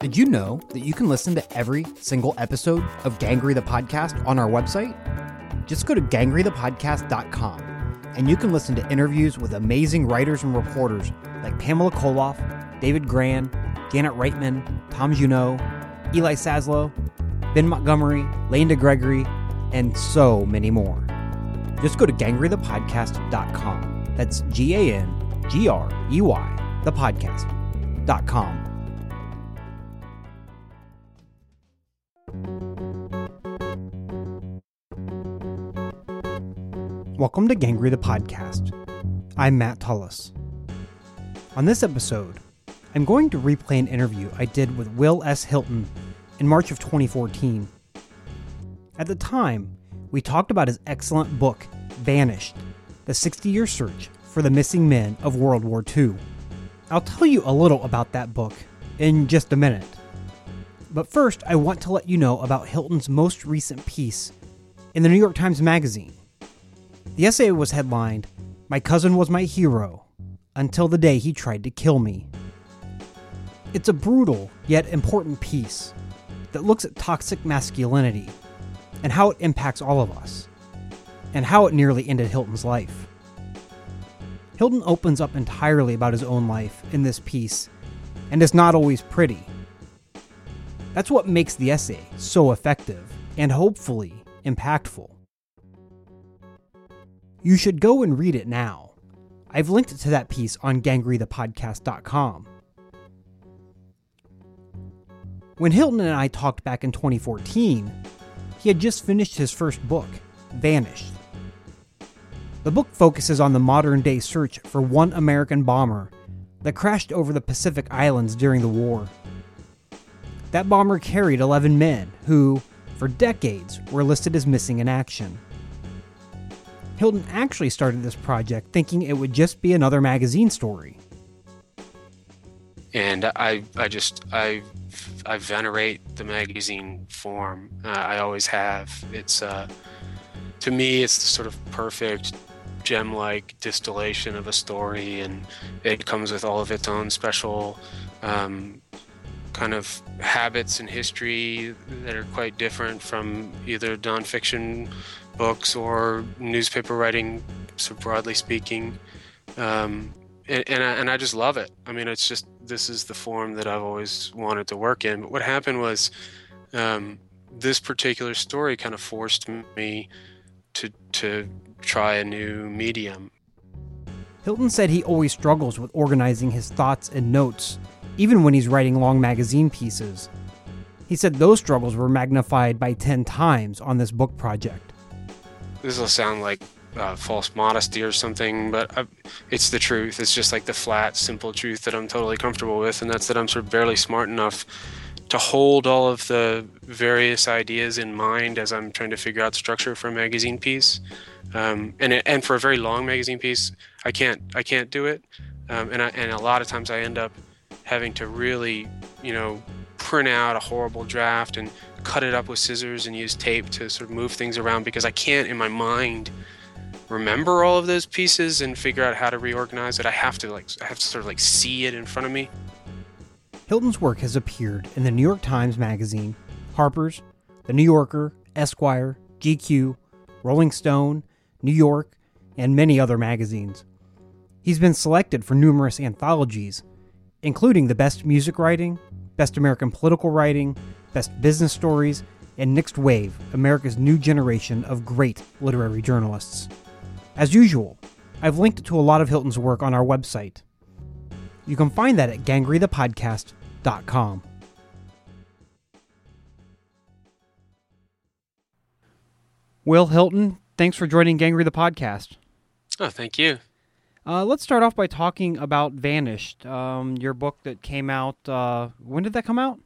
Did you know that you can listen to every single episode of Gangrey the Podcast on our website? Just go to gangreythepodcast.com and you can listen to interviews with amazing writers and reporters like Pamela Colloff, David Grann, Janet Reitman, Tom Junod, Eli Saslow, Ben Montgomery, Lane DeGregory, and so many more. Just go to gangreythepodcast.com. That's G A N G R E Y, the Welcome to Gangrey the Podcast. I'm Matt Tullis. On this episode, I'm going to replay an interview I did with Will S. Hylton in March of 2014. At the time, we talked about his excellent book, Vanished The 60 Year Search for the Missing Men of World War II. I'll tell you a little about that book in just a minute. But first, I want to let you know about Hylton's most recent piece in the New York Times Magazine. The essay was headlined, My Cousin Was My Hero, until the day he tried to kill me. It's a brutal, yet important piece that looks at toxic masculinity and how it impacts all of us, and how it nearly ended Hylton's life. Hylton opens up entirely about his own life in this piece, and is not always pretty. That's what makes the essay so effective and hopefully impactful. You should go and read it now. I've linked to that piece on gangreythepodcast.com. When Hylton and I talked back in 2014, he had just finished his first book, Vanished. The book focuses on the modern day search for one American bomber that crashed over the Pacific Islands during the war. That bomber carried 11 men who, for decades, were listed as missing in action. Hylton actually started this project thinking it would just be another magazine story. And I, I just, I, I venerate the magazine form. Uh, I always have. It's, uh, to me, it's the sort of perfect gem-like distillation of a story, and it comes with all of its own special um, kind of habits and history that are quite different from either nonfiction books or newspaper writing, so broadly speaking. Um, and, and I, and I just love it. I mean, it's just this is the form that I've always wanted to work in. But what happened was, um, this particular story kind of forced me to to try a new medium. Hylton said he always struggles with organizing his thoughts and notes, even when he's writing long magazine pieces. He said those struggles were magnified by 10 times on this book project this will sound like uh, false modesty or something, but I, it's the truth. It's just like the flat, simple truth that I'm totally comfortable with, and that's that I'm sort of barely smart enough to hold all of the various ideas in mind as I'm trying to figure out structure for a magazine piece. Um, and and for a very long magazine piece, I can't I can't do it, um, and I, and a lot of times I end up having to really you know print out a horrible draft and cut it up with scissors and use tape to sort of move things around because I can't in my mind remember all of those pieces and figure out how to reorganize it. I have to like I have to sort of like see it in front of me. Hylton's work has appeared in the New York Times Magazine, Harper's, The New Yorker, Esquire, GQ, Rolling Stone, New York, and many other magazines. He's been selected for numerous anthologies, including the Best Music Writing, Best American Political Writing, Best Business Stories, and Next Wave, America's new generation of great literary journalists. As usual, I've linked to a lot of Hylton's work on our website. You can find that at gangreythepodcast.com. Will Hylton, thanks for joining Gangrey the Podcast. Oh, thank you. Uh, let's start off by talking about Vanished, um, your book that came out. Uh, when did that come out?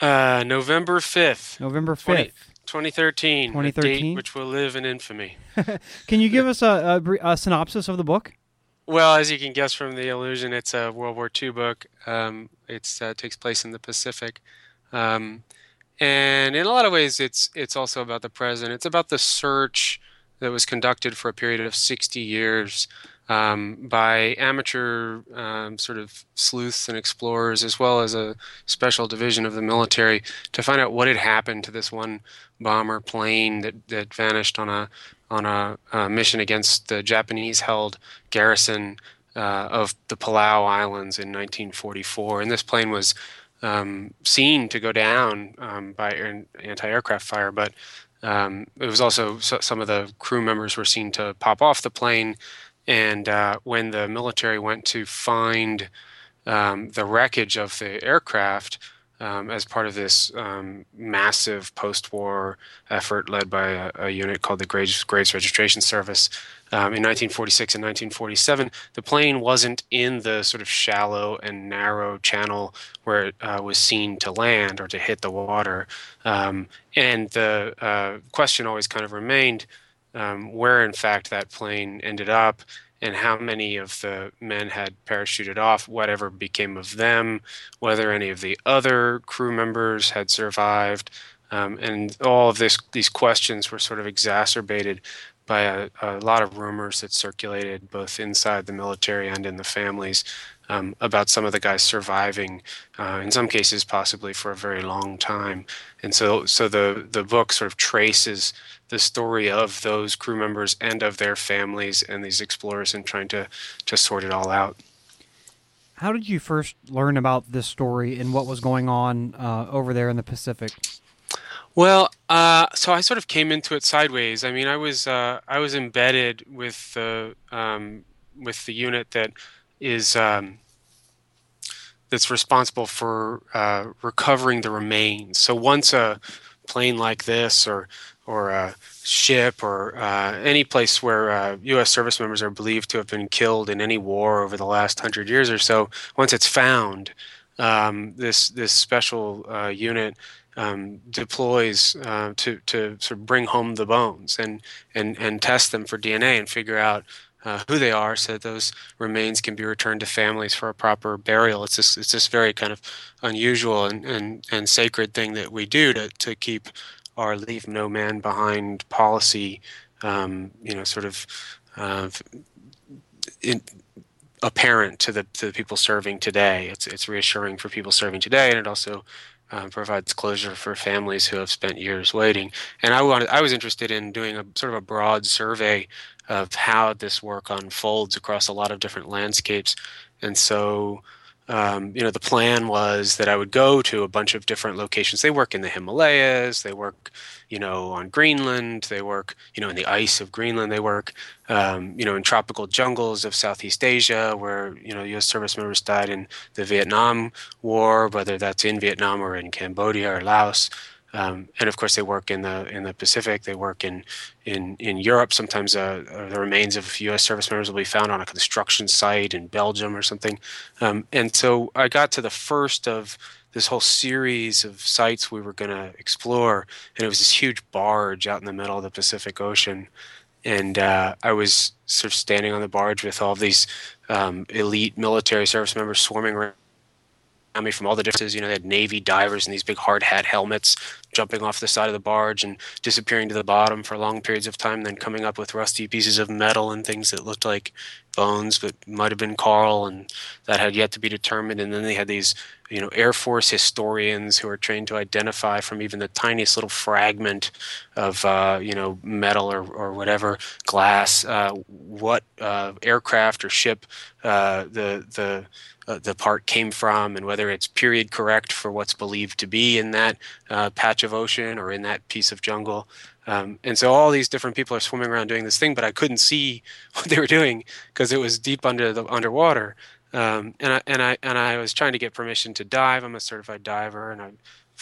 Uh, November 5th. November 5th. 2013. 2013. which will live in infamy. can you give us a, a, a, synopsis of the book? Well, as you can guess from the illusion, it's a World War II book. Um, it uh, takes place in the Pacific. Um, and in a lot of ways, it's it's also about the present. It's about the search that was conducted for a period of 60 years um, by amateur um, sort of sleuths and explorers, as well as a special division of the military, to find out what had happened to this one bomber plane that, that vanished on a on a, a mission against the Japanese-held garrison uh, of the Palau Islands in 1944. And this plane was um, seen to go down um, by anti-aircraft fire, but um, it was also so, some of the crew members were seen to pop off the plane. And uh, when the military went to find um, the wreckage of the aircraft um, as part of this um, massive post-war effort led by a, a, unit called the Graves, Graves Registration Service um, in 1946 and 1947, the plane wasn't in the sort of shallow and narrow channel where it uh, was seen to land or to hit the water. Um, and the uh, question always kind of remained um, where, in fact, that plane ended up and how many of the men had parachuted off, whatever became of them, whether any of the other crew members had survived. Um, and all of this, these questions were sort of exacerbated by a, a, lot of rumors that circulated both inside the military and in the families um, about some of the guys surviving, uh, in some cases possibly for a very long time. And so, so the the book sort of traces the story of those crew members and of their families and these explorers and trying to to sort it all out. How did you first learn about this story and what was going on uh, over there in the Pacific? Well, uh, so I sort of came into it sideways. I mean, I was uh, I was embedded with the um, with the unit that is um, that's responsible for uh, recovering the remains. So once a plane like this, or or a ship, or uh, any place where U.S. Uh, service members are believed to have been killed in any war over the last hundred years or so, once it's found, um, this this special uh, unit um, deploys uh, to to sort of bring home the bones and and and test them for DNA and figure out uh, who they are, so that those remains can be returned to families for a proper burial. It's this it's this very kind of unusual and, and, and sacred thing that we do to to keep our leave no man behind policy, um, you know, sort of. Uh, in, apparent to the to the people serving today. It's it's reassuring for people serving today, and it also um, provides closure for families who have spent years waiting. And I wanted, I was interested in doing a sort of a broad survey of how this work unfolds across a lot of different landscapes. And so um, you know, the plan was that I would go to a bunch of different locations. They work in the Himalayas, they work, you know, on Greenland, they work, you know, in the ice of Greenland, they work, um, you know, in tropical jungles of Southeast Asia, where you know U.S. service members died in the Vietnam War, whether that's in Vietnam or in Cambodia or Laos. Um, and of course, they work in the in the Pacific. They work in in in Europe. Sometimes uh, the remains of U.S. service members will be found on a construction site in Belgium or something. Um, and so I got to the first of this whole series of sites we were going to explore, and it was this huge barge out in the middle of the Pacific Ocean. And uh, I was sort of standing on the barge with all these um, elite military service members swarming around me from all the differences. You know, they had Navy divers in these big hard hat helmets jumping off the side of the barge and disappearing to the bottom for long periods of time, then coming up with rusty pieces of metal and things that looked like bones, but might have been coral, and that had yet to be determined. And then they had these, you know, Air Force historians who are trained to identify from even the tiniest little fragment of, uh, you know, metal or, or whatever glass, uh, what uh, aircraft or ship uh, the the uh, the part came from and whether it's period correct for what's believed to be in that uh, patch of ocean or in that piece of jungle. Um, and so all these different people are swimming around doing this thing, but I couldn't see what they were doing because it was deep under the underwater. Um, and I and I and I was trying to get permission to dive. I'm a certified diver, and I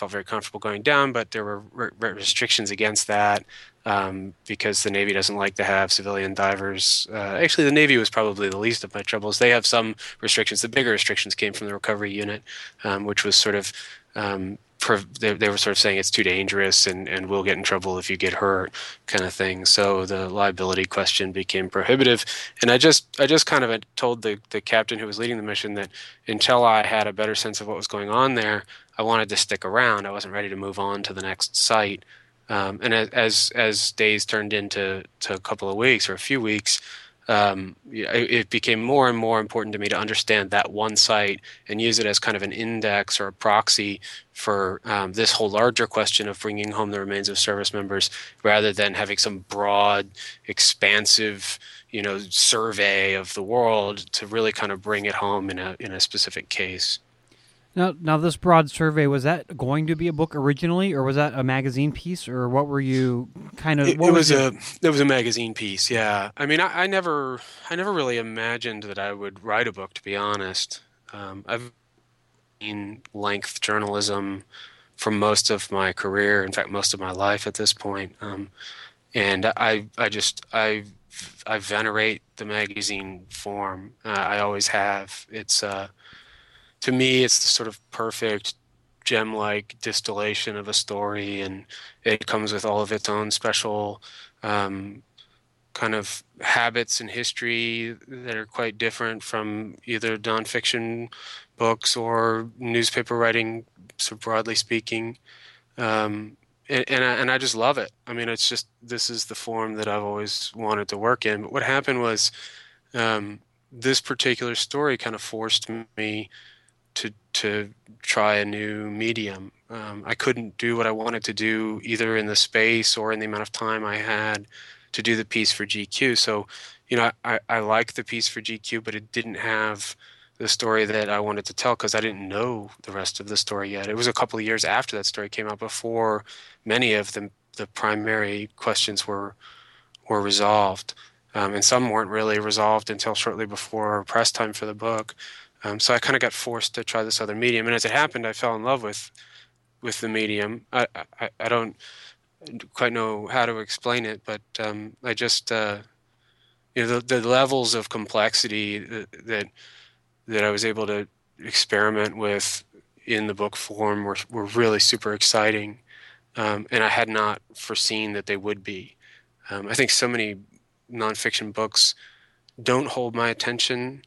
felt very comfortable going down, but there were re- restrictions against that um, because the Navy doesn't like to have civilian divers. Uh, actually, the Navy was probably the least of my troubles. They have some restrictions. The bigger restrictions came from the recovery unit, um, which was sort of um, they, they, were sort of saying it's too dangerous and, and we'll get in trouble if you get hurt kind of thing so the liability question became prohibitive and i just i just kind of told the, the captain who was leading the mission that until i had a better sense of what was going on there i wanted to stick around i wasn't ready to move on to the next site um, and as as days turned into to a couple of weeks or a few weeks, um, it became more and more important to me to understand that one site and use it as kind of an index or a proxy for um, this whole larger question of bringing home the remains of service members rather than having some broad, expansive, you know, survey of the world to really kind of bring it home in a in a specific case. Now, now this broad survey was that going to be a book originally, or was that a magazine piece, or what were you kind of? It, it was, was a it was a magazine piece. Yeah, I mean, I, I, never I never really imagined that I would write a book. To be honest, um, I've been length journalism for most of my career. In fact, most of my life at this point. Um, and I I just I I venerate the magazine form. Uh, I always have. It's uh to me, it's the sort of perfect gem-like distillation of a story, and it comes with all of its own special um, kind of habits and history that are quite different from either nonfiction books or newspaper writing, so broadly speaking. Um, and, and I, and I just love it. I mean, it's just this is the form that I've always wanted to work in. But what happened was um, this particular story kind of forced me to to try a new medium. Um, I couldn't do what I wanted to do either in the space or in the amount of time I had to do the piece for GQ. So, you know, I, I like the piece for GQ, but it didn't have the story that I wanted to tell because I didn't know the rest of the story yet. It was a couple of years after that story came out before many of the the primary questions were were resolved, um, and some weren't really resolved until shortly before press time for the book. Um, so I kind of got forced to try this other medium, and as it happened, I fell in love with with the medium. I I, I don't quite know how to explain it, but um, I just uh, you know the, the levels of complexity that, that I was able to experiment with in the book form were were really super exciting, um, and I had not foreseen that they would be. Um, I think so many nonfiction books don't hold my attention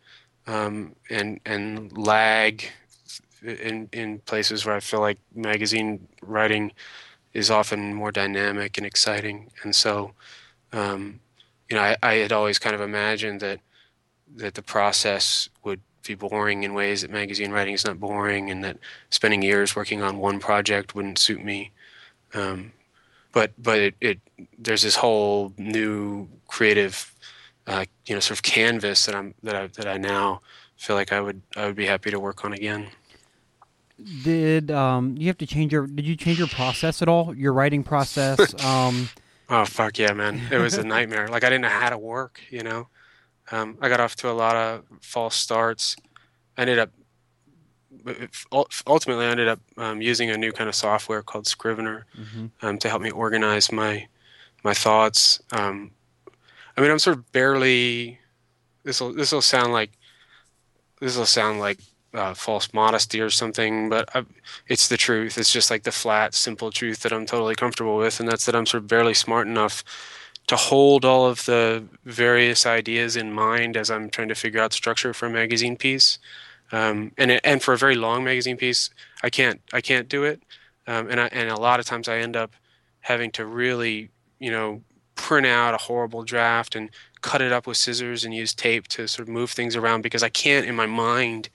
um, and and lag in in places where I feel like magazine writing is often more dynamic and exciting. And so, um, you know, I, I, had always kind of imagined that that the process would be boring in ways that magazine writing is not boring, and that spending years working on one project wouldn't suit me. Um, but but it, it there's this whole new creative uh, you know sort of canvas that I'm that I that I now feel like I would I would be happy to work on again. Did um you have to change your did you change your process at all? Your writing process? um Oh fuck yeah, man! It was a nightmare. like I didn't know how to work. You know, um, I got off to a lot of false starts. I ended up ultimately I ended up um, using a new kind of software called Scrivener mm-hmm. um, to help me organize my my thoughts. Um, I mean, I'm sort of barely. This will this will sound like this will sound like uh, false modesty or something, but I, it's the truth. It's just like the flat, simple truth that I'm totally comfortable with, and that's that I'm sort of barely smart enough to hold all of the various ideas in mind as I'm trying to figure out structure for a magazine piece. Um, and and for a very long magazine piece, I can't I can't do it, um, and I, and a lot of times I end up having to really you know print out a horrible draft and cut it up with scissors and use tape to sort of move things around because I can't in my mind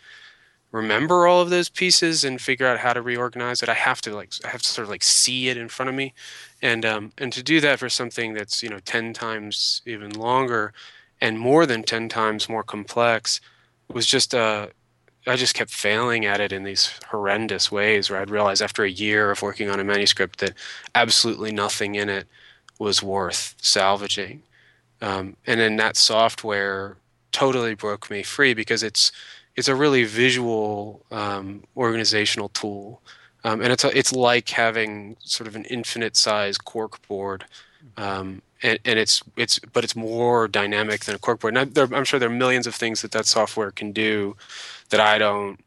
remember all of those pieces and figure out how to reorganize it. I have to like I have to sort of like see it in front of me, and um, and to do that for something that's you know ten times even longer, and more than ten times more complex, was just uh, I just kept failing at it in these horrendous ways where I'd realize after a year of working on a manuscript that absolutely nothing in it was worth salvaging. Um, and then that software totally broke me free because it's it's a really visual um, organizational tool, um, and it's a, it's like having sort of an infinite size cork board, um, and, and it's it's but it's more dynamic than a cork board. I, am sure there are millions of things that that software can do that I don't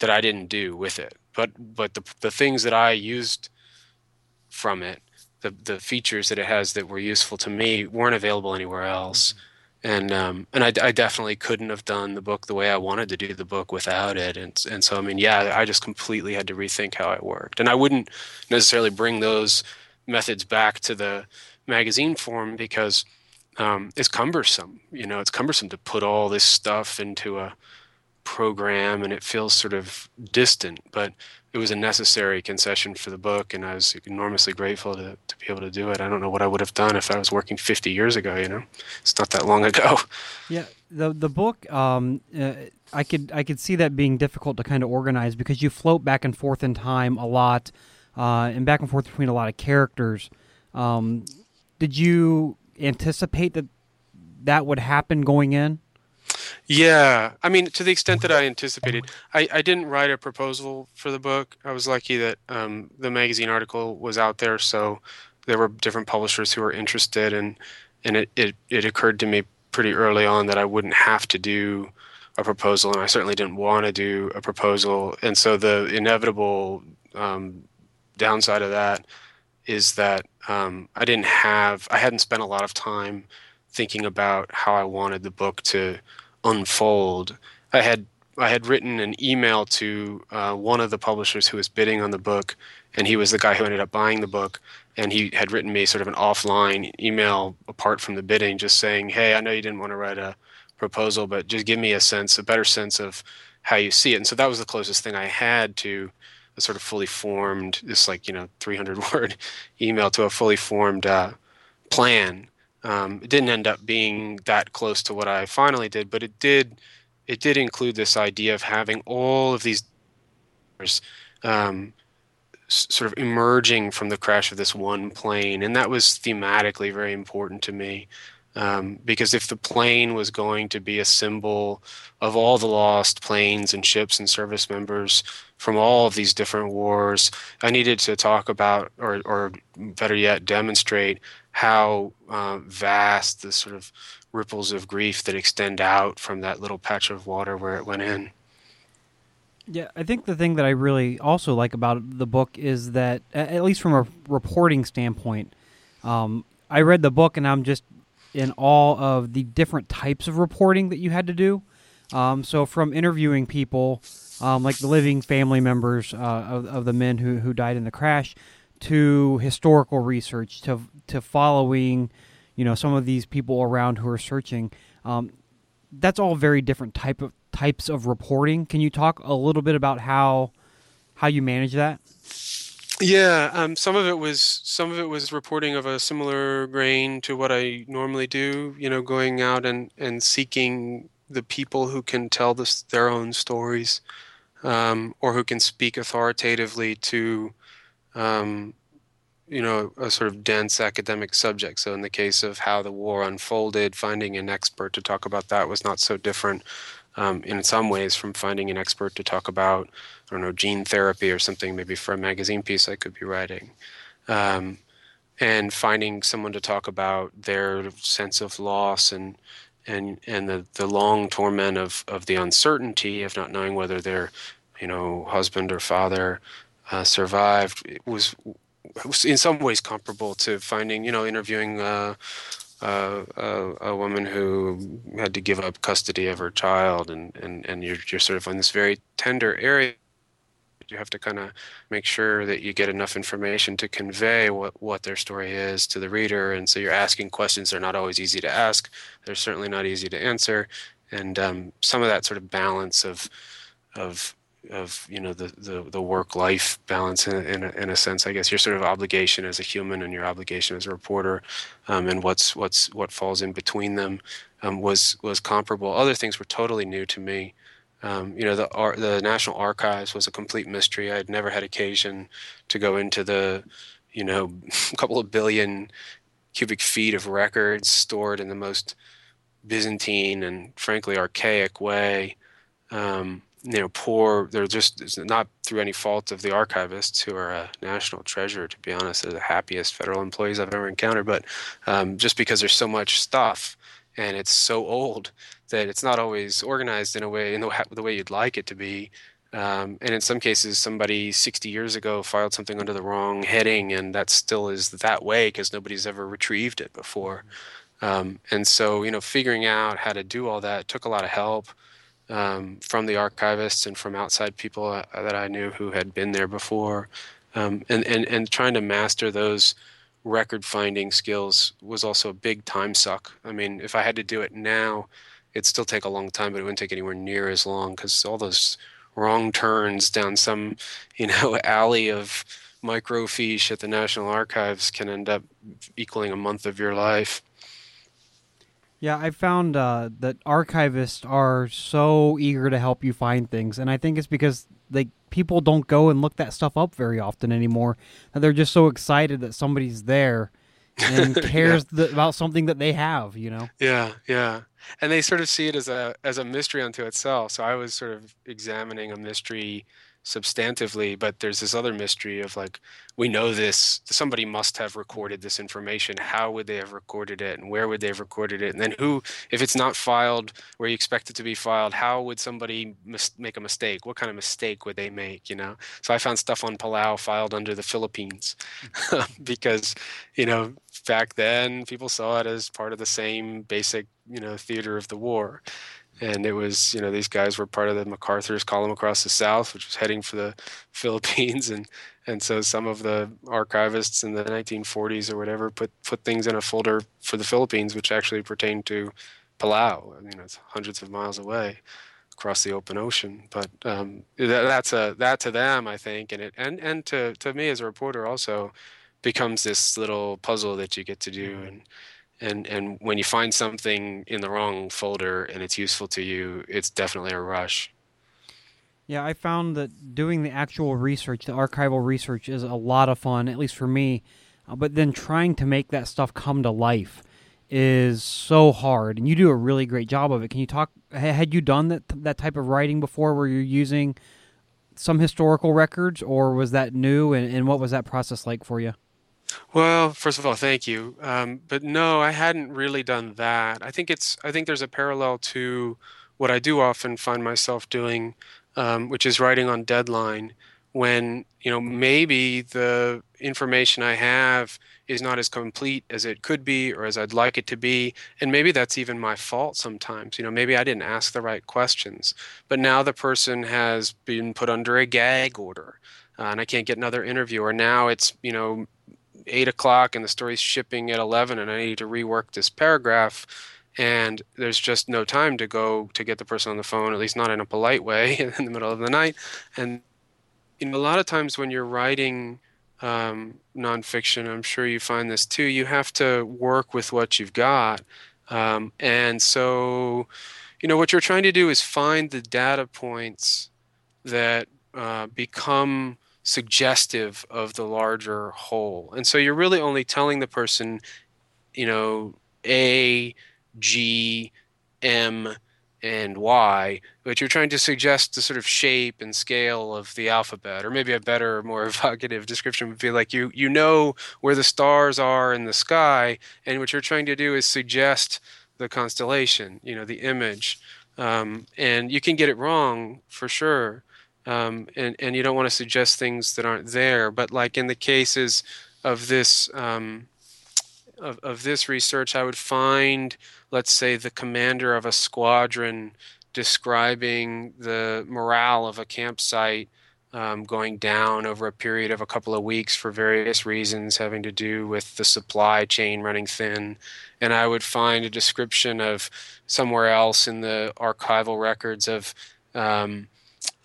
that I didn't do with it. But but the the things that I used from it the the features that it has that were useful to me weren't available anywhere else. Mm-hmm. And um, and I, I definitely couldn't have done the book the way I wanted to do the book without it. And and so I mean, yeah, I just completely had to rethink how I worked. And I wouldn't necessarily bring those methods back to the magazine form because um, it's cumbersome. You know, it's cumbersome to put all this stuff into a program, and it feels sort of distant. But it was a necessary concession for the book, and I was enormously grateful to, to be able to do it. I don't know what I would have done if I was working 50 years ago. You know, it's not that long ago. Yeah, the the book, um, uh, I could I could see that being difficult to kind of organize because you float back and forth in time a lot, uh, and back and forth between a lot of characters. Um, did you anticipate that that would happen going in? Yeah, I mean, to the extent that I anticipated, I, I didn't write a proposal for the book. I was lucky that um, the magazine article was out there, so there were different publishers who were interested, and and it, it, it occurred to me pretty early on that I wouldn't have to do a proposal, and I certainly didn't want to do a proposal, and so the inevitable um, downside of that is that um, I didn't have, I hadn't spent a lot of time thinking about how I wanted the book to unfold. I had I had written an email to uh, one of the publishers who was bidding on the book, and he was the guy who ended up buying the book. And he had written me sort of an offline email apart from the bidding, just saying, "Hey, I know you didn't want to write a proposal, but just give me a sense, a better sense of how you see it." And so that was the closest thing I had to a sort of fully formed, this like you know 300 word email to a fully formed uh, plan um, it didn't end up being that close to what I finally did, but it did. It did include this idea of having all of these um, sort of emerging from the crash of this one plane, and that was thematically very important to me. Um, because if the plane was going to be a symbol of all the lost planes and ships and service members from all of these different wars, I needed to talk about, or, or better yet, demonstrate how uh, vast the sort of ripples of grief that extend out from that little patch of water where it went in. Yeah, I think the thing that I really also like about the book is that, at least from a reporting standpoint, um, I read the book and I'm just in awe of the different types of reporting that you had to do. Um, so, from interviewing people, um, like the living family members uh, of, of the men who, who died in the crash, to historical research to to following you know some of these people around who are searching. Um, that's all very different type of types of reporting. Can you talk a little bit about how how you manage that? Yeah um, some of it was some of it was reporting of a similar grain to what i normally do you know going out and and seeking the people who can tell this, their own stories um, or who can speak authoritatively to um, you know, a sort of dense academic subject. So, in the case of how the war unfolded, finding an expert to talk about that was not so different um, in some ways from finding an expert to talk about, I don't know, gene therapy or something, maybe for a magazine piece I could be writing. Um, and finding someone to talk about their sense of loss and and and the, the long torment of, of the uncertainty of not knowing whether their you know husband or father uh, survived was, was in some ways comparable to finding you know interviewing uh, uh, a, a, woman who had to give up custody of her child and, and, and you're, you're sort of on this very tender area. You have to kind of make sure that you get enough information to convey what, what their story is to the reader. And so you're asking questions they're not always easy to ask. They're certainly not easy to answer. And um, some of that sort of balance of of of you know the the, the work life balance in, in a, in, a, sense. I guess your sort of obligation as a human and your obligation as a reporter um, and what's what's what falls in between them um, was was comparable. Other things were totally new to me. Um, you know the the national archives was a complete mystery. I had never had occasion to go into the you know a couple of billion cubic feet of records stored in the most byzantine and frankly archaic way. Um, you know, poor. They're just not through any fault of the archivists, who are a national treasure. To be honest, they're the happiest federal employees I've ever encountered. But um, just because there's so much stuff and it's so old that it's not always organized in a way in the, the way you'd like it to be. Um, and in some cases, somebody 60 years ago filed something under the wrong heading, and that still is that way because nobody's ever retrieved it before. Um, and so, you know, figuring out how to do all that took a lot of help um, from the archivists and from outside people uh, that I knew who had been there before, um, and, and and trying to master those record finding skills was also a big time suck. I mean, if I had to do it now, it'd still take a long time, but it wouldn't take anywhere near as long because all those wrong turns down some, you know, alley of microfiche at the National Archives can end up equaling a month of your life. Yeah, I found uh, that archivists are so eager to help you find things, and I think it's because like people don't go and look that stuff up very often anymore. And they're just so excited that somebody's there and cares yeah. about something that they have. You know? Yeah, yeah. And they sort of see it as a as a mystery unto itself. So I was sort of examining a mystery substantively, but there's this other mystery of like, we know this, somebody must have recorded this information. How would they have recorded it? And where would they have recorded it? And then who, if it's not filed where you expect it to be filed, how would somebody mis- make a mistake? What kind of mistake would they make? You know? So I found stuff on Palau filed under the Philippines mm-hmm. because, you know, back then people saw it as part of the same basic, you know, theater of the war and it was you know these guys were part of the MacArthur's column across the South, which was heading for the Philippines, and and so some of the archivists in the 1940s or whatever put put things in a folder for the Philippines, which actually pertained to Palau. I mean, it's hundreds of miles away across the open ocean, but um, that, that's a that to them, I think, and it and and to to me as a reporter also becomes this little puzzle that you get to do mm-hmm. and and and when you find something in the wrong folder and it's useful to you it's definitely a rush. Yeah i found that doing the actual research the archival research is a lot of fun at least for me uh, but then trying to make that stuff come to life is so hard and you do a really great job of it. Can you talk had you done that that type of writing before where you're using some historical records or was that new and, and what was that process like for you well, first of all, thank you. Um, but no, I hadn't really done that. I think it's I think there's a parallel to what I do often find myself doing, um, which is writing on deadline when you know maybe the information I have is not as complete as it could be or as I'd like it to be, and maybe that's even my fault sometimes. You know, maybe I didn't ask the right questions, but now the person has been put under a gag order. Uh, and I can't get another interview, or now it's you know eight o'clock and the story's shipping at 11 and I need to rework this paragraph and there's just no time to go to get the person on the phone, at least not in a polite way in the middle of the night. And you know, a lot of times when you're writing um, nonfiction, I'm sure you find this too. You have to work with what you've got, um, and so you know what you're trying to do is find the data points that uh, become suggestive of the larger whole. And so you're really only telling the person, you know, A, G, M, and Y, but you're trying to suggest the sort of shape and scale of the alphabet, or maybe a better, more evocative description would be like you you know where the stars are in the sky, and what you're trying to do is suggest the constellation, you know, the image, um, and you can get it wrong for sure um, and and you don't want to suggest things that aren't there. But like in the cases of this um, of of this research, I would find, let's say, the commander of a squadron describing the morale of a campsite um, going down over a period of a couple of weeks for various reasons having to do with the supply chain running thin. And I would find a description of somewhere else in the archival records of um,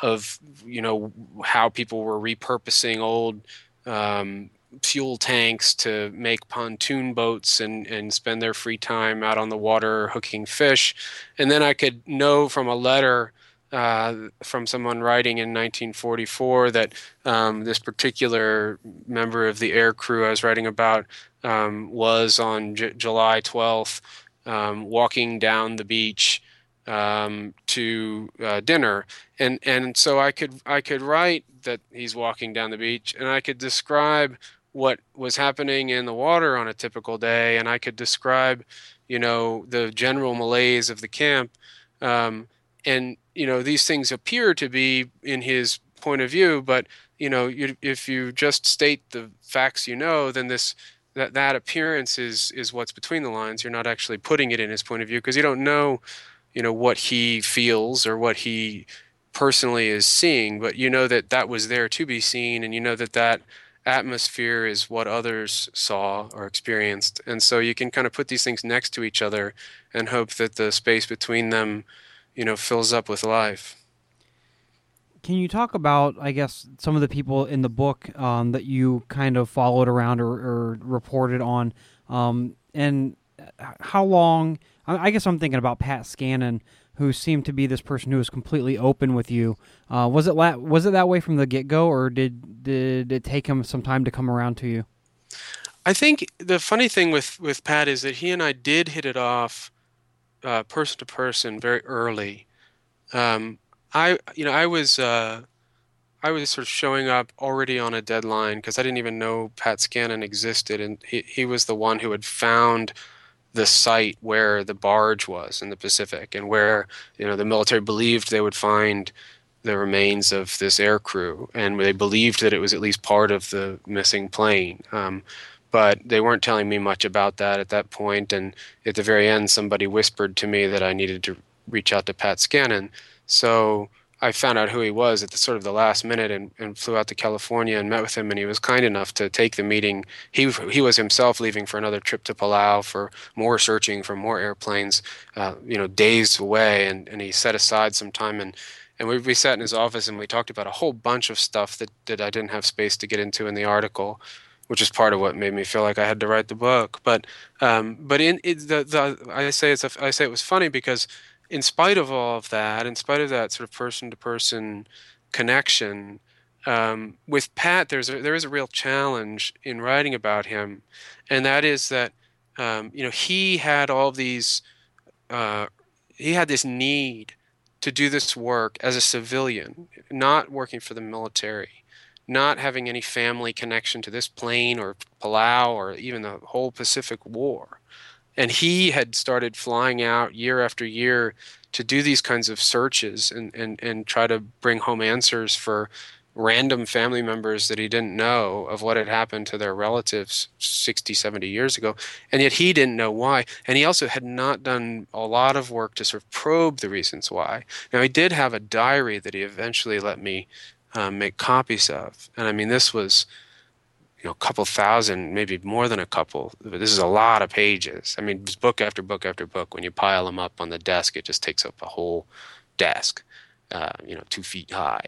of you know how people were repurposing old um, fuel tanks to make pontoon boats and, and spend their free time out on the water hooking fish. And then I could know from a letter uh, from someone writing in 1944 that um, this particular member of the air crew I was writing about um, was on J- July 12th um, walking down the beach um, to uh, dinner, and and so I could I could write that he's walking down the beach, and I could describe what was happening in the water on a typical day, and I could describe, you know, the general malaise of the camp, um, and you know these things appear to be in his point of view, but you know you, if you just state the facts you know, then this that that appearance is is what's between the lines. You're not actually putting it in his point of view because you don't know you know what he feels or what he personally is seeing but you know that that was there to be seen and you know that that atmosphere is what others saw or experienced. And so you can kind of put these things next to each other and hope that the space between them, you know, fills up with life. Can you talk about, I guess, some of the people in the book um, that you kind of followed around or, or reported on, um, and how long? I guess I'm thinking about Pat Scannon, who seemed to be this person who was completely open with you. Uh, was it la- was it that way from the get go, or did did it take him some time to come around to you? I think the funny thing with with Pat is that he and I did hit it off, uh, person to person, very early. Um, I you know I was uh, I was sort of showing up already on a deadline because I didn't even know Pat Scannon existed, and he he was the one who had found the site where the barge was in the Pacific, and where you know the military believed they would find the remains of this air crew, and they believed that it was at least part of the missing plane. Um, but they weren't telling me much about that at that point, and at the very end, somebody whispered to me that I needed to reach out to Pat Scannon so I found out who he was at the sort of the last minute and, and flew out to California and met with him. And he was kind enough to take the meeting. He he was himself leaving for another trip to Palau for more searching for more airplanes, uh, you know, days away. And, and he set aside some time and and we, we sat in his office and we talked about a whole bunch of stuff that, that I didn't have space to get into in the article, which is part of what made me feel like I had to write the book. But um, but in it, the the I say it's a, I say it was funny because in spite of all of that, in spite of that sort of person to person connection, um, with Pat, there's a, there is a real challenge in writing about him, and that is that um, you know he had all these uh, he had this need to do this work as a civilian, not working for the military, not having any family connection to this plane or Palau or even the whole Pacific War and he had started flying out year after year to do these kinds of searches and, and, and try to bring home answers for random family members that he didn't know of what had happened to their relatives 60 70 years ago. And yet he didn't know why. And he also had not done a lot of work to sort of probe the reasons why. Now he did have a diary that he eventually let me um, make copies of. And i mean this was you know, a couple thousand, maybe more than a couple. This is a lot of pages. I mean, book after book after book. When you pile them up on the desk, it just takes up a whole desk, uh, you know, two feet high.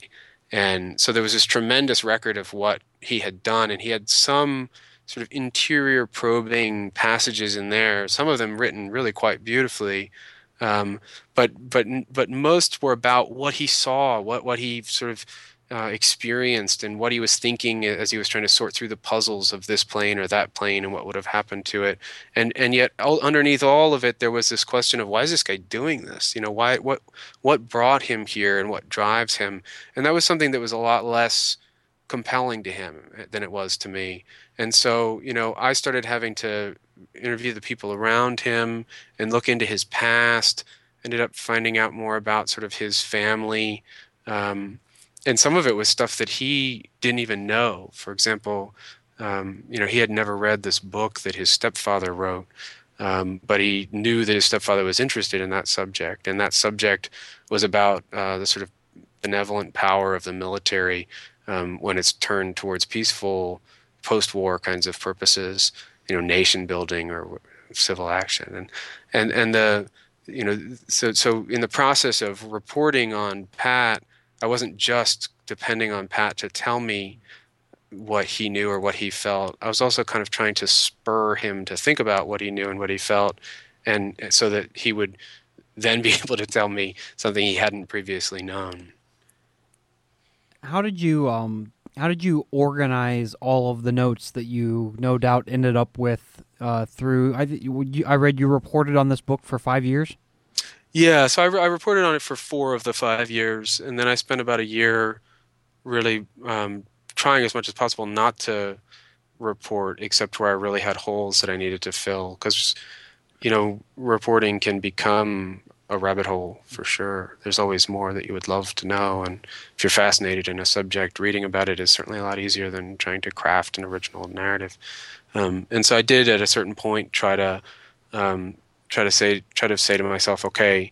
And so there was this tremendous record of what he had done, and he had some sort of interior probing passages in there. Some of them written really quite beautifully, um, but but but most were about what he saw, what what he sort of uh, experienced and what he was thinking as he was trying to sort through the puzzles of this plane or that plane and what would have happened to it. And and yet all, underneath all of it there was this question of why is this guy doing this? You know why what what brought him here and what drives him? And that was something that was a lot less compelling to him eh, than it was to me. And so you know i started having to interview the people around him and look into his past ended up finding out more about sort of his family um, and some of it was stuff that he didn't even know. For example, um, you know, he had never read this book that his stepfather wrote, um, but he knew that his stepfather was interested in that subject, and that subject was about uh, the sort of benevolent power of the military um, when it's turned towards peaceful post-war kinds of purposes, you know, nation building or civil action, and and and the you know, so so in the process of reporting on Pat I wasn't just depending on Pat to tell me what he knew or what he felt. I was also kind of trying to spur him to think about what he knew and what he felt, and so that he would then be able to tell me something he hadn't previously known. How did you um how did you organize all of the notes that you no doubt ended up with uh, through I I read you reported on this book for 5 years? Yeah, so I, I, reported on it for four of the five years, and then I spent about a year really um, trying as much as possible not to report, except where I really had holes that I needed to fill. Because, you know, reporting can become a rabbit hole for sure. There's always more that you would love to know, and if you're fascinated in a subject, reading about it is certainly a lot easier than trying to craft an original narrative. Um, and so I did at a certain point try to um, try to say try to say to myself, okay,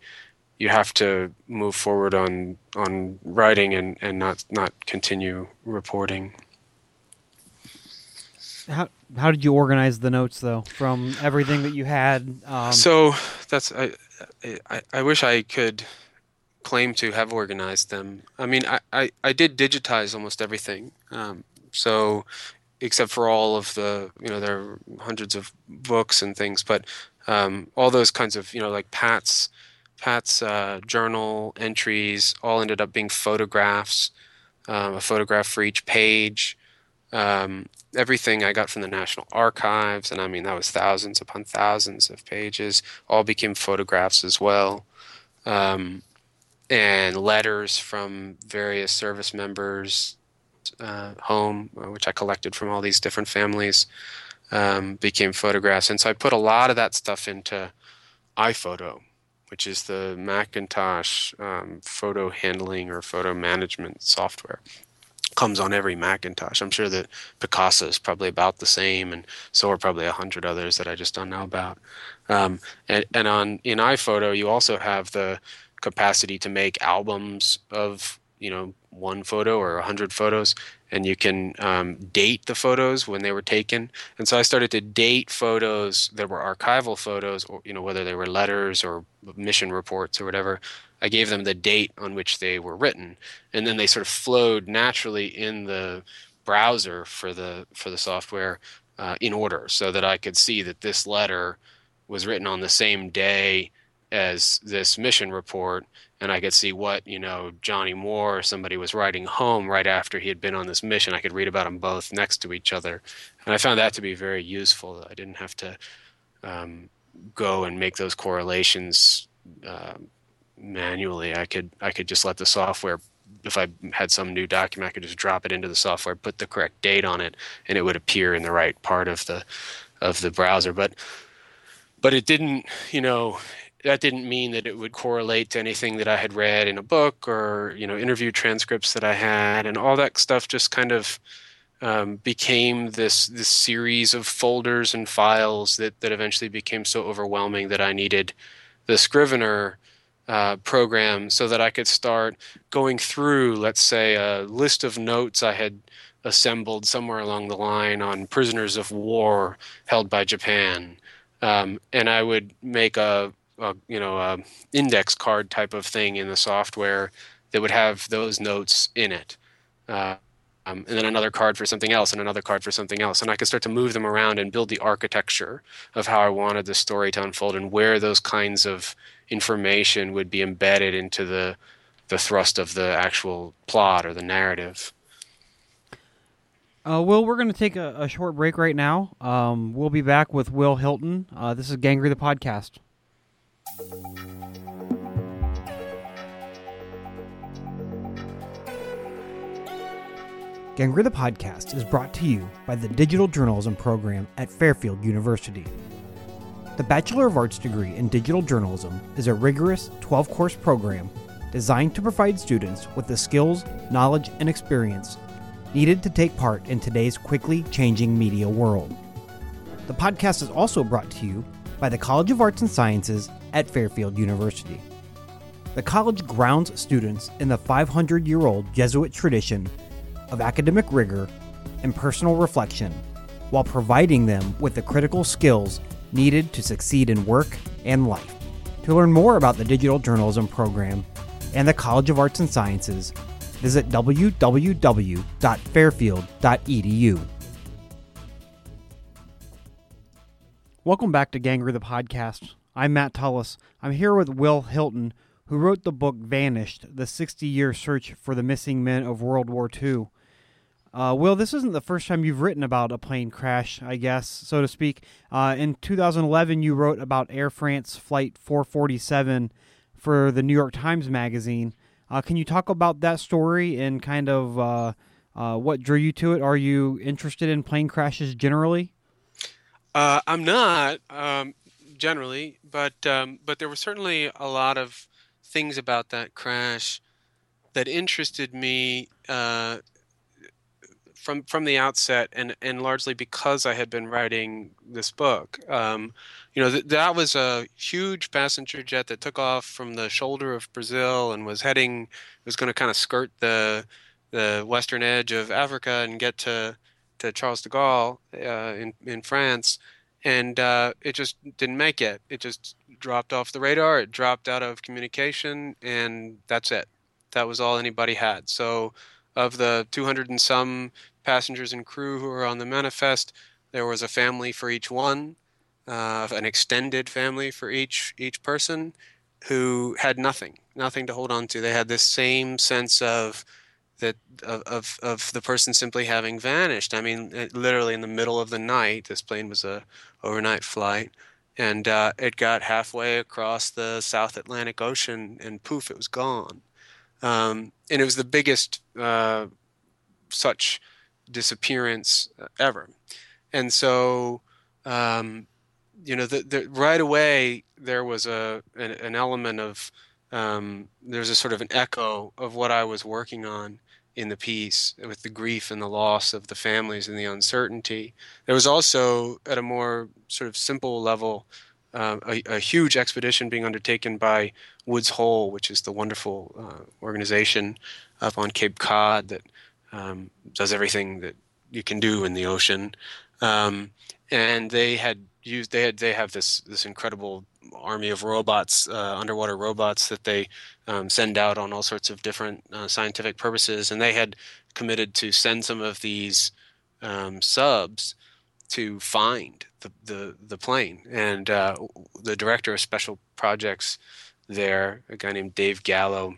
you have to move forward on on writing and, and not not continue reporting. How how did you organize the notes though from everything that you had? Um, so that's I, I I wish I could claim to have organized them. I mean, I I, I did digitize almost everything. Um, so except for all of the you know there are hundreds of books and things, but um, all those kinds of you know like Pat's Pat's uh, journal entries all ended up being photographs, um, a photograph for each page. Um, everything I got from the National Archives, and I mean that was thousands upon thousands of pages, all became photographs as well, um, and letters from various service members uh, home, uh, which I collected from all these different families, um, became photographs, and so I put a lot of that stuff into iPhoto, which is the Macintosh um, photo handling or photo management software comes on every Macintosh. I'm sure that Picasa is probably about the same, and so are probably a hundred others that I just don't know about. Um, and, and on in iPhoto, you also have the capacity to make albums of you know one photo or a hundred photos, and you can um, date the photos when they were taken. And so I started to date photos that were archival photos, or you know whether they were letters or mission reports or whatever. I gave them the date on which they were written, and then they sort of flowed naturally in the browser for the for the software uh, in order, so that I could see that this letter was written on the same day as this mission report, and I could see what you know Johnny Moore or somebody was writing home right after he had been on this mission. I could read about them both next to each other, and I found that to be very useful. I didn't have to um, go and make those correlations. Uh, manually. I could I could just let the software if I had some new document, I could just drop it into the software, put the correct date on it, and it would appear in the right part of the of the browser. But but it didn't, you know, that didn't mean that it would correlate to anything that I had read in a book or you know interview transcripts that I had, and all that stuff just kind of um, became this this series of folders and files that that eventually became so overwhelming that I needed the Scrivener uh, program so that I could start going through, let's say, a list of notes I had assembled somewhere along the line on prisoners of war held by Japan, um, and I would make a, a, you know a index card type of thing in the software that would have those notes in it. Uh, um, and then another card for something else, and another card for something else. And I could start to move them around and build the architecture of how I wanted the story to unfold and where those kinds of information would be embedded into the the thrust of the actual plot or the narrative. Uh, Will, we're going to take a, a, short break right now. Um, we'll be back with Will Hylton. Uh, this is Gangrey the podcast. Gangrey the podcast is brought to you by the Digital Journalism program at Fairfield University. The Bachelor of Arts degree in Digital Journalism is a rigorous 12 course program designed to provide students with the skills, knowledge, and experience needed to take part in today's quickly changing media world. The podcast is also brought to you by the College of Arts and Sciences at Fairfield University. The college grounds students in the 500 year old Jesuit tradition of academic rigor and personal reflection while providing them with the critical skills needed to succeed in work and life. To learn more about the digital journalism program and the College of Arts and Sciences, visit www.fairfield.edu. Welcome back to Gangrey the podcast. I'm Matt Tullis. I'm here with Will Hylton, who wrote the book Vanished: The 60-Year Search for the Missing Men of World War II. Uh, Will, this isn't the first time you've written about a plane crash, I guess, so to speak. Uh, in 2011, you wrote about Air France Flight 447 for the New York Times Magazine. Uh, can you talk about that story and kind of uh, uh, what drew you to it? Are you interested in plane crashes generally? Uh, I'm not um, generally, but um, but there were certainly a lot of things about that crash that interested me from from the outset, and and largely because I had been writing this book. Um, you know, th- that was a huge passenger jet that took off from the shoulder of Brazil and was heading was going to kind of skirt the the western edge of Africa and get to to Charles de Gaulle uh, in in France, and uh, it just didn't make it. It just dropped off the radar. It dropped out of communication, and that's it. That was all anybody had. So, of the 200 and some passengers and crew who were on the manifest, there was a family for each one, uh, an extended family for each each person, who had nothing, nothing to hold on to. They had this same sense of that of, of the person simply having vanished. I mean, literally in the middle of the night, this plane was a overnight flight, and uh, it got halfway across the South Atlantic Ocean, and poof, it was gone. Um, and it was the biggest uh, such disappearance ever. And so, um, you know, the, the, right away there was a an, an element of um, there's a sort of an echo of what I was working on in the piece with the grief and the loss of the families and the uncertainty. There was also, at a more sort of simple level, uh, a, a, huge expedition being undertaken by Woods Hole, which is the wonderful uh, organization up on Cape Cod that um, does everything that you can do in the ocean. Um, and they had used they had they have this this incredible army of robots, uh, underwater robots that they um, send out on all sorts of different uh, scientific purposes, and they had committed to send some of these um, subs to find the, the, the plane. And uh, the director of special projects there, a guy named Dave Gallo,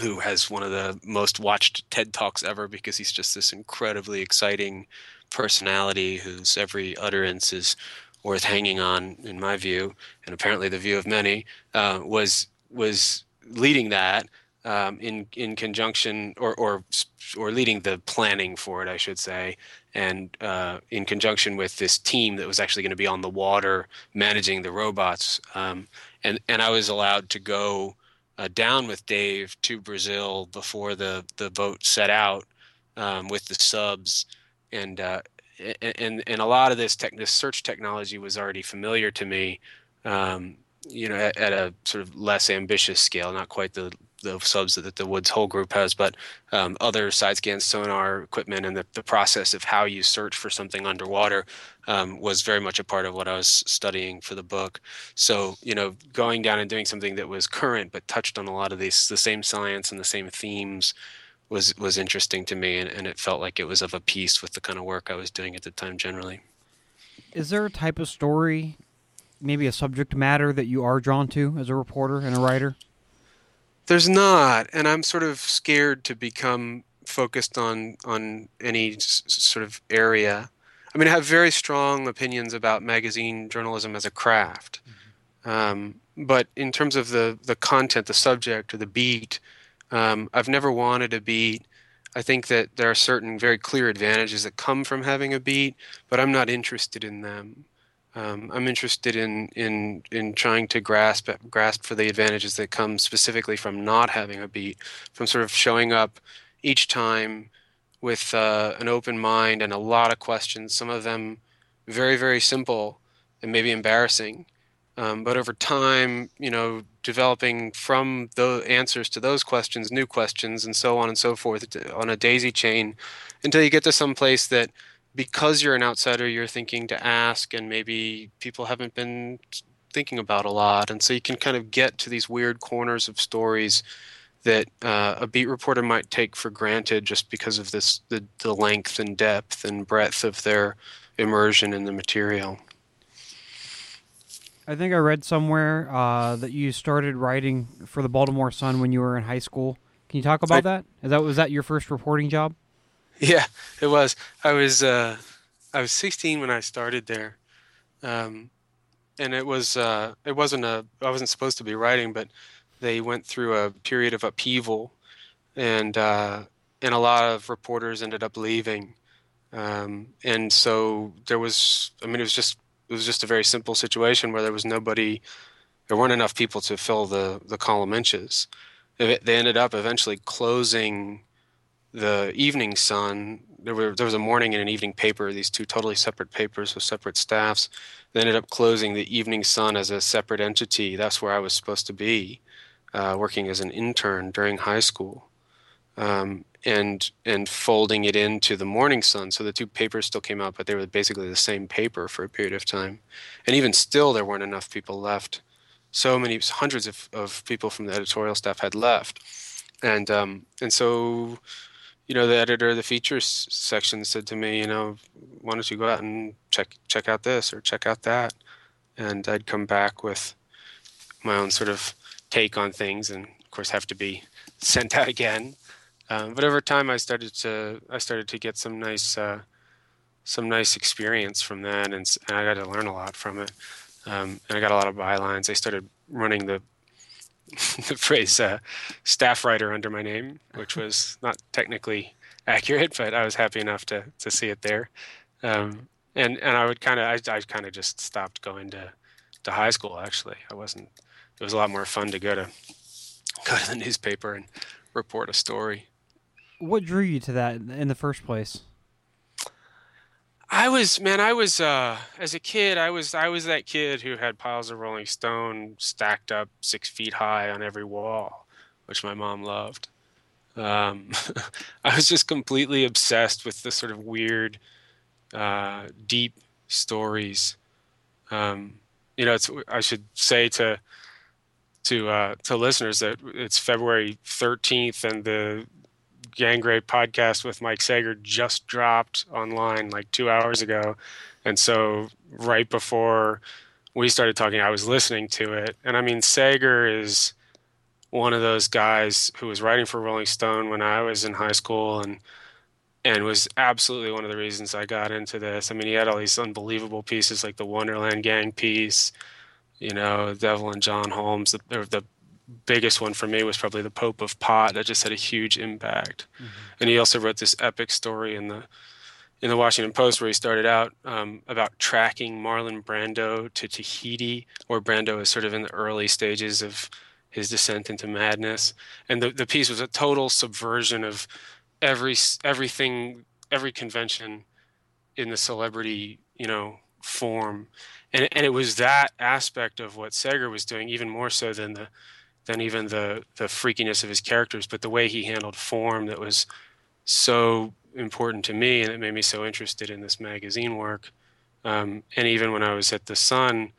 who has one of the most watched TED Talks ever because he's just this incredibly exciting personality whose every utterance is worth hanging on, in my view, and apparently the view of many, uh, was was leading that um, in in conjunction or or or leading the planning for it, I should say, and uh, in conjunction with this team that was actually going to be on the water managing the robots. Um, and and I was allowed to go uh, down with Dave to Brazil before the the boat set out um, with the subs, and uh, and and a lot of this tech, this search technology was already familiar to me. Um, you know, at, at, a sort of less ambitious scale, not quite the the subs that the Woods Hole group has, but um, other side scan sonar equipment and the, the process of how you search for something underwater um, was very much a part of what I was studying for the book. So, you know, going down and doing something that was current but touched on a lot of these the same science and the same themes was was interesting to me, and, and it felt like it was of a piece with the kind of work I was doing at the time generally. Is there a type of story, maybe a subject matter that you are drawn to as a reporter and a writer? There's not, and I'm sort of scared to become focused on on any s- sort of area. I mean, I have very strong opinions about magazine journalism as a craft, mm-hmm. um, but in terms of the the content, the subject, or the beat, um, I've never wanted a beat. I think that there are certain very clear advantages that come from having a beat, but I'm not interested in them. Um, I'm interested in, in in trying to grasp grasp for the advantages that come specifically from not having a beat, from sort of showing up each time with uh, an open mind and a lot of questions. Some of them very very simple and maybe embarrassing, um, but over time, you know, developing from the answers to those questions, new questions, and so on and so forth on a daisy chain until you get to some place that because you're an outsider, you're thinking to ask, and maybe people haven't been thinking about a lot. And so you can kind of get to these weird corners of stories that uh, a beat reporter might take for granted just because of this the, the length and depth and breadth of their immersion in the material. I think I read somewhere uh, that you started writing for the Baltimore Sun when you were in high school. Can you talk about I, that? Is that was that your first reporting job? Yeah, it was. I was uh, I was 16 when I started there, um, and it was uh, it wasn't a I wasn't supposed to be writing, but they went through a period of upheaval, and uh, and a lot of reporters ended up leaving, um, and so there was I mean it was just it was just a very simple situation where there was nobody, there weren't enough people to fill the the column inches. They ended up eventually closing the Evening Sun. There were there was a morning and an evening paper. These two totally separate papers with separate staffs. They ended up closing the Evening Sun as a separate entity. That's where I was supposed to be, uh, working as an intern during high school. Um, and and folding it into the Morning Sun. So the two papers still came out, but they were basically the same paper for a period of time. And even still, there weren't enough people left. So many hundreds of, of people from the editorial staff had left, and um, and so you know the editor of the features section said to me, you know, why don't you go out and check check out this or check out that, and I'd come back with my own sort of take on things, and of course have to be sent out again um, but over time, I started to I started to get some nice uh, some nice experience from that, and, and, I got to learn a lot from it. Um, and I got a lot of bylines. I started running the the phrase uh, staff writer under my name, which was not technically accurate, but I was happy enough to to see it there. Um, and and I would kind of I, I kind of just stopped going to to high school. Actually, I wasn't. It was a lot more fun to go to go to the newspaper and report a story what drew you to that in the first place? I was man, I was uh as a kid, I was I was that kid who had piles of Rolling Stone stacked up six feet high on every wall, which my mom loved. Um, I was just completely obsessed with the sort of weird, uh, deep stories. Um, you know, I should say to to uh, to listeners that it's February 13th and the Gangrey podcast with Mike Sager just dropped online like two hours ago. And so right before we started talking, I was listening to it. And I mean, Sager is one of those guys who was writing for Rolling Stone when I was in high school and and was absolutely one of the reasons I got into this. I mean, he had all these unbelievable pieces like the Wonderland Gang piece, you know, Devil and John Holmes, the, the biggest one for me was probably the Pope of Pot that just had a huge impact. Mm-hmm. And he also wrote this epic story in the in the Washington Post where he started out um, about tracking Marlon Brando to Tahiti, where Brando is sort of in the early stages of his descent into madness. And the, the piece was a total subversion of every everything, every convention in the celebrity, you know, form. And, and it was that aspect of what Sager was doing, even more so than the than even the the freakiness of his characters, but the way he handled form that was so important to me, and it made me so interested in this magazine work. Um, and even when I was at the Sun,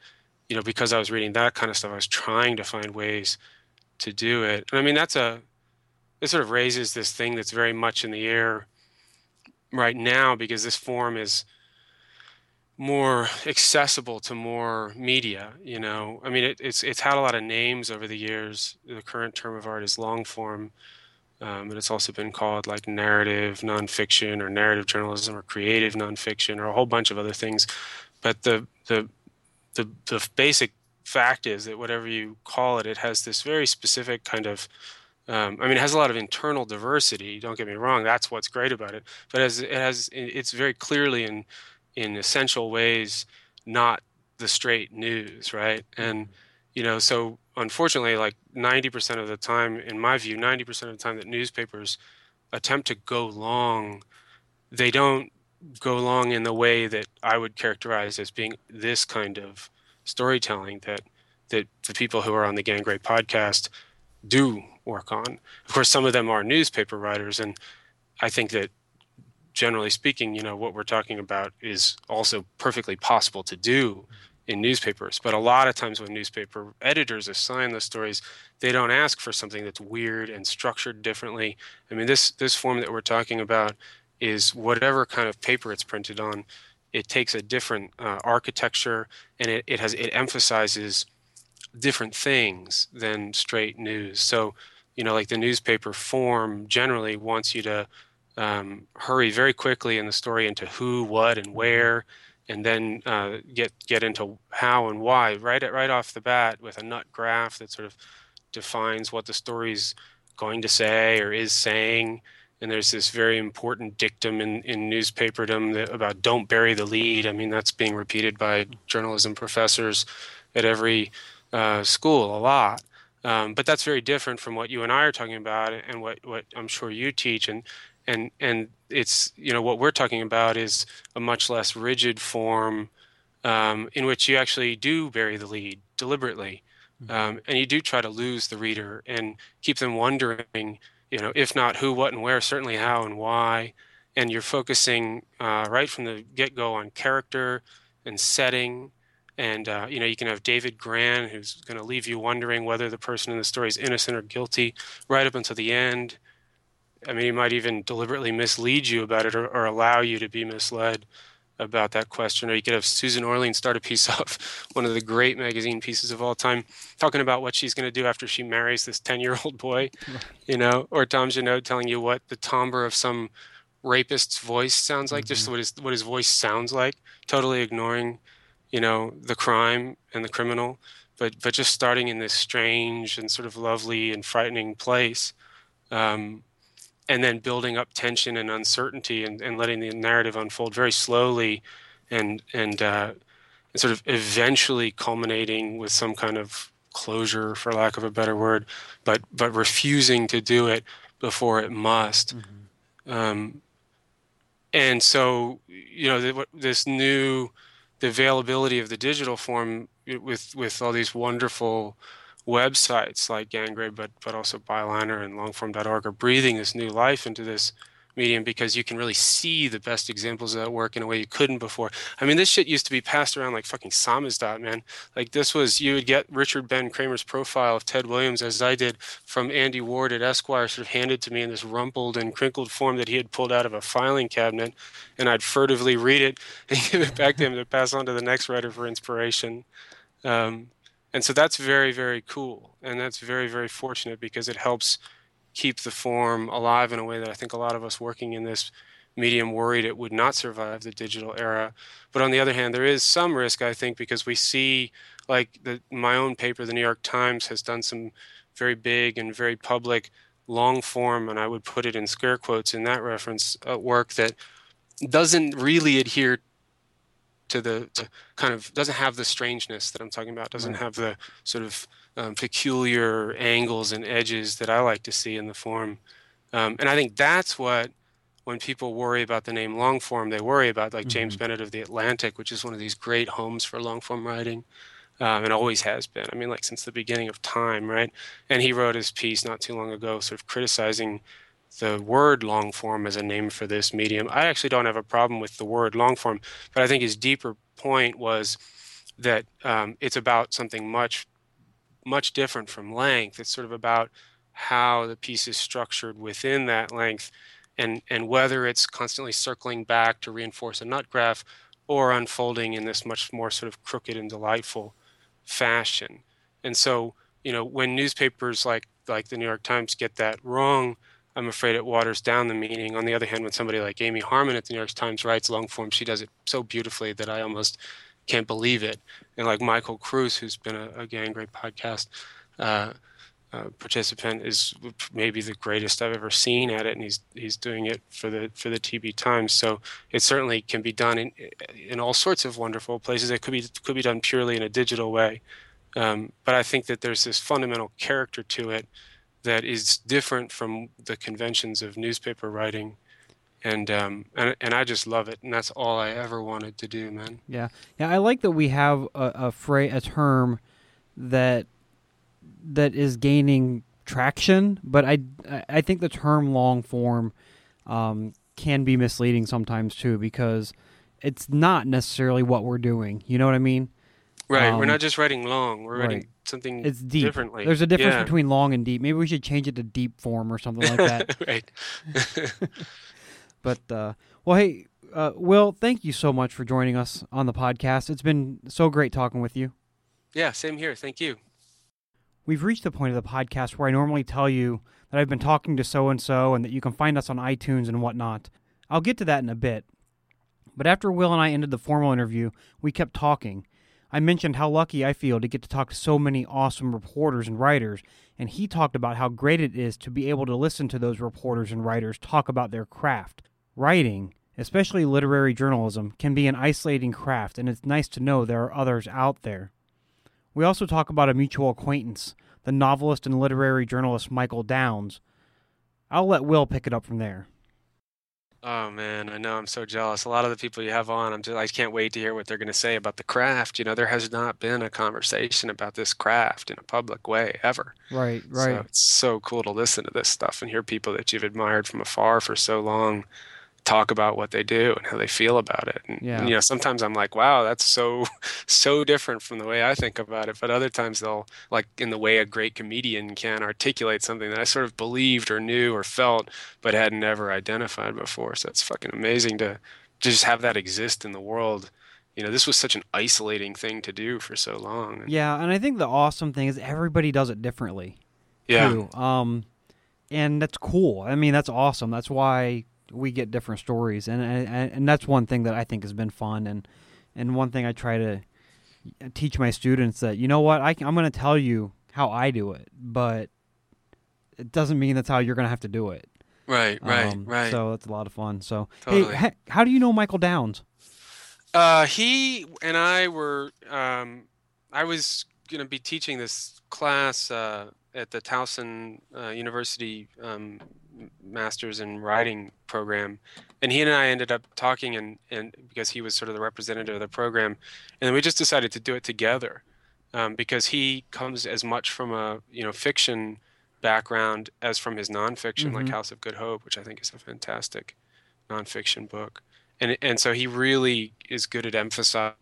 you know, because I was reading that kind of stuff, I was trying to find ways to do it. And I mean, that's a it sort of raises this thing that's very much in the air right now because this form is more accessible to more media you know i mean it, it's it's had a lot of names over the years the current term of art is long form um, but it's also been called like narrative nonfiction or narrative journalism or creative nonfiction or a whole bunch of other things but the the the, the basic fact is that whatever you call it it has this very specific kind of um, I mean, it has a lot of internal diversity. Don't get me wrong; that's what's great about it. But as it has, it's very clearly in in essential ways not the straight news, right? Mm-hmm. And you know, so unfortunately, like 90% of the time, in my view, 90% of the time that newspapers attempt to go long, they don't go long in the way that I would characterize as being this kind of storytelling that that the people who are on the Gangrey podcast do work on. Of course, some of them are newspaper writers, and I think that generally speaking, you know, what we're talking about is also perfectly possible to do in newspapers. But a lot of times when newspaper editors assign those stories, they don't ask for something that's weird and structured differently. I mean, this this form that we're talking about is whatever kind of paper it's printed on. It takes a different uh, architecture and it, it has it emphasizes different things than straight news. So, you know, like the newspaper form generally wants you to um, hurry very quickly in the story into who, what, and where, and then uh, get get into how and why right at, right off the bat with a nut graph that sort of defines what the story's going to say or is saying. And there's this very important dictum in, in newspaperdom that, about don't bury the lead. I mean, that's being repeated by journalism professors at every uh, school a lot. Um, but that's very different from what you and I are talking about and what, what I'm sure you teach. And and and it's you know what we're talking about is a much less rigid form um, in which you actually do bury the lead deliberately mm-hmm. um, and you do try to lose the reader and keep them wondering you know, if not who, what, and where, certainly how and why. And you're focusing uh, right from the get go on character and setting. And, uh, you know, you can have David Grann, who's going to leave you wondering whether the person in the story is innocent or guilty right up until the end. I mean, he might even deliberately mislead you about it or, or allow you to be misled about that question. Or you could have Susan Orlean start a piece off, one of the great magazine pieces of all time, talking about what she's going to do after she marries this 10 year old boy, you know, or Tom Junod telling you what the timbre of some rapist's voice sounds like, mm-hmm. just what his, what his voice sounds like, totally ignoring, you know, the crime and the criminal, but, but just starting in this strange and sort of lovely and frightening place. Um, and then building up tension and uncertainty and, and letting the narrative unfold very slowly and and, uh, and sort of eventually culminating with some kind of closure for lack of a better word but but refusing to do it before it must mm-hmm. um, and so you know this new the availability of the digital form with with all these wonderful websites like Gangrey, but but also Byliner and Longform.org are breathing this new life into this medium because you can really see the best examples of that work in a way you couldn't before. I mean, this shit used to be passed around like fucking samizdat, man. Like this was you would get Richard Ben Cramer's profile of Ted Williams as I did from Andy Ward at Esquire, sort of handed to me in this rumpled and crinkled form that he had pulled out of a filing cabinet, and I'd furtively read it and give it back to him to pass on to the next writer for inspiration. Um, and so that's very very cool. And that's very very fortunate because it helps keep the form alive in a way that i think a lot of us working in this medium worried it would not survive the digital era. But on the other hand there is some risk i think because we see like the, my own paper the new york times has done some very big and very public long form and i would put it in scare quotes in that reference uh, work that doesn't really adhere to the to kind of doesn't have the strangeness that I'm talking about. Doesn't have the sort of um, peculiar angles and edges that I like to see in the form. Um, and I think that's what when people worry about the name long form, they worry about like mm-hmm. James Bennet of the Atlantic, which is one of these great homes for long form writing. Um, and always has been. I mean, like since the beginning of time, right? And he wrote his piece not too long ago, sort of criticizing the word long form as a name for this medium. I actually don't have a problem with the word long form, but I think his deeper point was that um, it's about something much, much different from length. It's sort of about how the piece is structured within that length and, and whether it's constantly circling back to reinforce a nut graph or unfolding in this much more sort of crooked and delightful fashion. And so, you know, when newspapers like like the New York Times get that wrong, I'm afraid it waters down the meaning. On the other hand, when somebody like Amy Harmon at the New York Times writes long form, she does it so beautifully that I almost can't believe it. And like Michael Kruse, who's been a, a Gangrey podcast uh, uh, participant, is maybe the greatest I've ever seen at it, and he's he's doing it for the for the TB Times. So it certainly can be done in in all sorts of wonderful places. It could be could be done purely in a digital way, um, but I think that there's this fundamental character to it that is different from the conventions of newspaper writing. And um and, and i just love it and that's all i ever wanted to do man. Yeah. Yeah i like that we have a, a a term that that is gaining traction but i i think the term long form um, can be misleading sometimes too because it's not necessarily what we're doing. You know what i mean right um, we're not just writing long we're right. writing something it's deep. differently. There's a difference yeah. between long and deep. Maybe we should change it to deep form or something like that. right. but uh, well, hey, uh, Will, thank you so much for joining us on the podcast. It's been so great talking with you. Yeah, same here. Thank you. We've reached the point of the podcast where I normally tell you that I've been talking to so and so and that you can find us on iTunes and whatnot. I'll get to that in a bit. But after Will and I ended the formal interview, we kept talking I mentioned how lucky I feel to get to talk to so many awesome reporters and writers, and he talked about how great it is to be able to listen to those reporters and writers talk about their craft. Writing, especially literary journalism, can be an isolating craft, and it's nice to know there are others out there. We also talk about a mutual acquaintance, the novelist and literary journalist Michael Downs. I'll let Will pick it up from there. Oh man, I know I'm so jealous. A lot of the people you have on, I'm just I can't wait to hear what they're going to say about the craft. You know, there has not been a conversation about this craft in a public way ever. Right, right. So right. it's so cool to listen to this stuff and hear people that you've admired from afar for so long talk about what they do and how they feel about it. And, Yeah. and, you know, sometimes I'm like, wow, that's so so different from the way I think about it. But other times they'll like in the way a great comedian can articulate something that I sort of believed or knew or felt but had never identified before. So it's fucking amazing to just have that exist in the world. You know, this was such an isolating thing to do for so long. Yeah, and I think the awesome thing is everybody does it differently. Yeah. too. Um, and that's cool. I mean, that's awesome. That's why we get different stories, and and, and that's one thing that I think has been fun, and and one thing I try to teach my students that you know what I can, I'm going to tell you how I do it, but it doesn't mean that's how you're going to have to do it. Right, right, Um, right. So that's a lot of fun. So Totally. hey, ha- how do you know Michael Downs? Uh, he and I were. Um, I was going to be teaching this class uh, at the Towson uh, University um, Masters in Writing program, and he and I ended up talking, and and because he was sort of the representative of the program, and we just decided to do it together, um, because he comes as much from a you know fiction background as from his nonfiction, like Mhm. House of Good Hope, which I think is a fantastic nonfiction book. And and so he really is good at emphasizing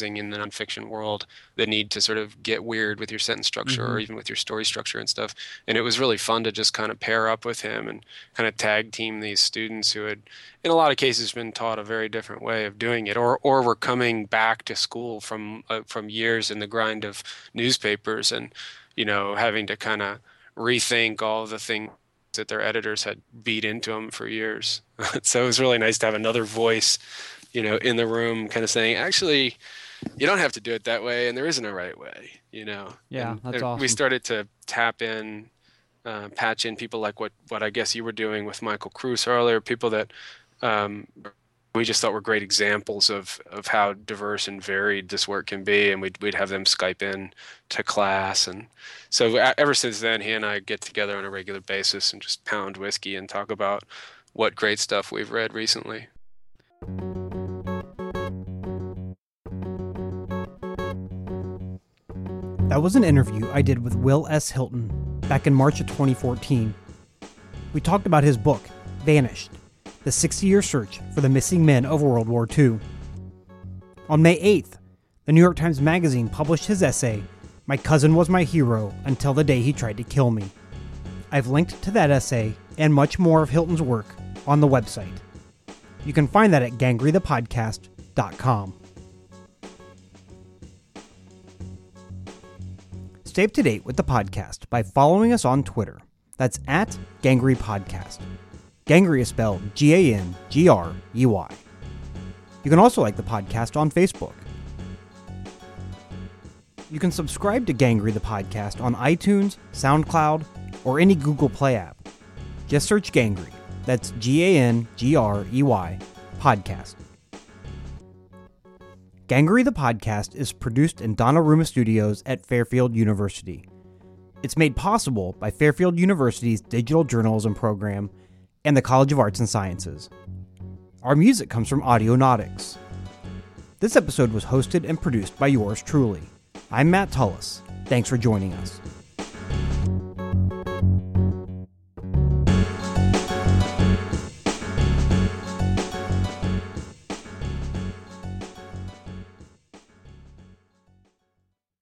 in the nonfiction world the need to sort of get weird with your sentence structure or Mhm. even with your story structure and stuff. And it was really fun to just kind of pair up with him and kind of tag team these students who had, in a lot of cases, been taught a very different way of doing it, or or were coming back to school from uh, from years in the grind of newspapers and you know having to kind of rethink all the things that their editors had beat into them for years. so it was really nice to have another voice, you know, in the room kind of saying, actually, you don't have to do it that way and there isn't a right way, you know. Yeah, And that's awesome. We started to tap in, uh, patch in people like what, what I guess you were doing with Michael Kruse earlier, people that um, we just thought were great examples of, of how diverse and varied this work can be. And we'd, we'd have them Skype in to class. And so ever since then, he and I get together on a regular basis and just pound whiskey and talk about what great stuff we've read recently. That was an interview I did with Will S. Hylton back in March of 2014. We talked about his book, Vanished The 60 Year Search for the Missing Men of World War II. On May 8th, the New York Times Magazine published his essay, My Cousin Was My Hero Until the Day He Tried to Kill Me. I've linked to that essay and much more of Hylton's work on the website. You can find that at gangreythepodcast.com. Stay up to date with the podcast by following us on Twitter. That's at Gangrey Podcast. Gangrey is spelled G A N G R E Y. You can also like the podcast on Facebook. You can subscribe to Gangrey the Podcast on iTunes, SoundCloud, or any Google Play app. Just search Gangrey. That's G A N G R E Y Podcast. Gangrey the Podcast is produced in Donnarumma Studios at Fairfield University. It's made possible by Fairfield University's digital journalism program and the College of Arts and Sciences. Our music comes from Audionautics. This episode was hosted and produced by yours truly. I'm Matt Tullis. Thanks for joining us.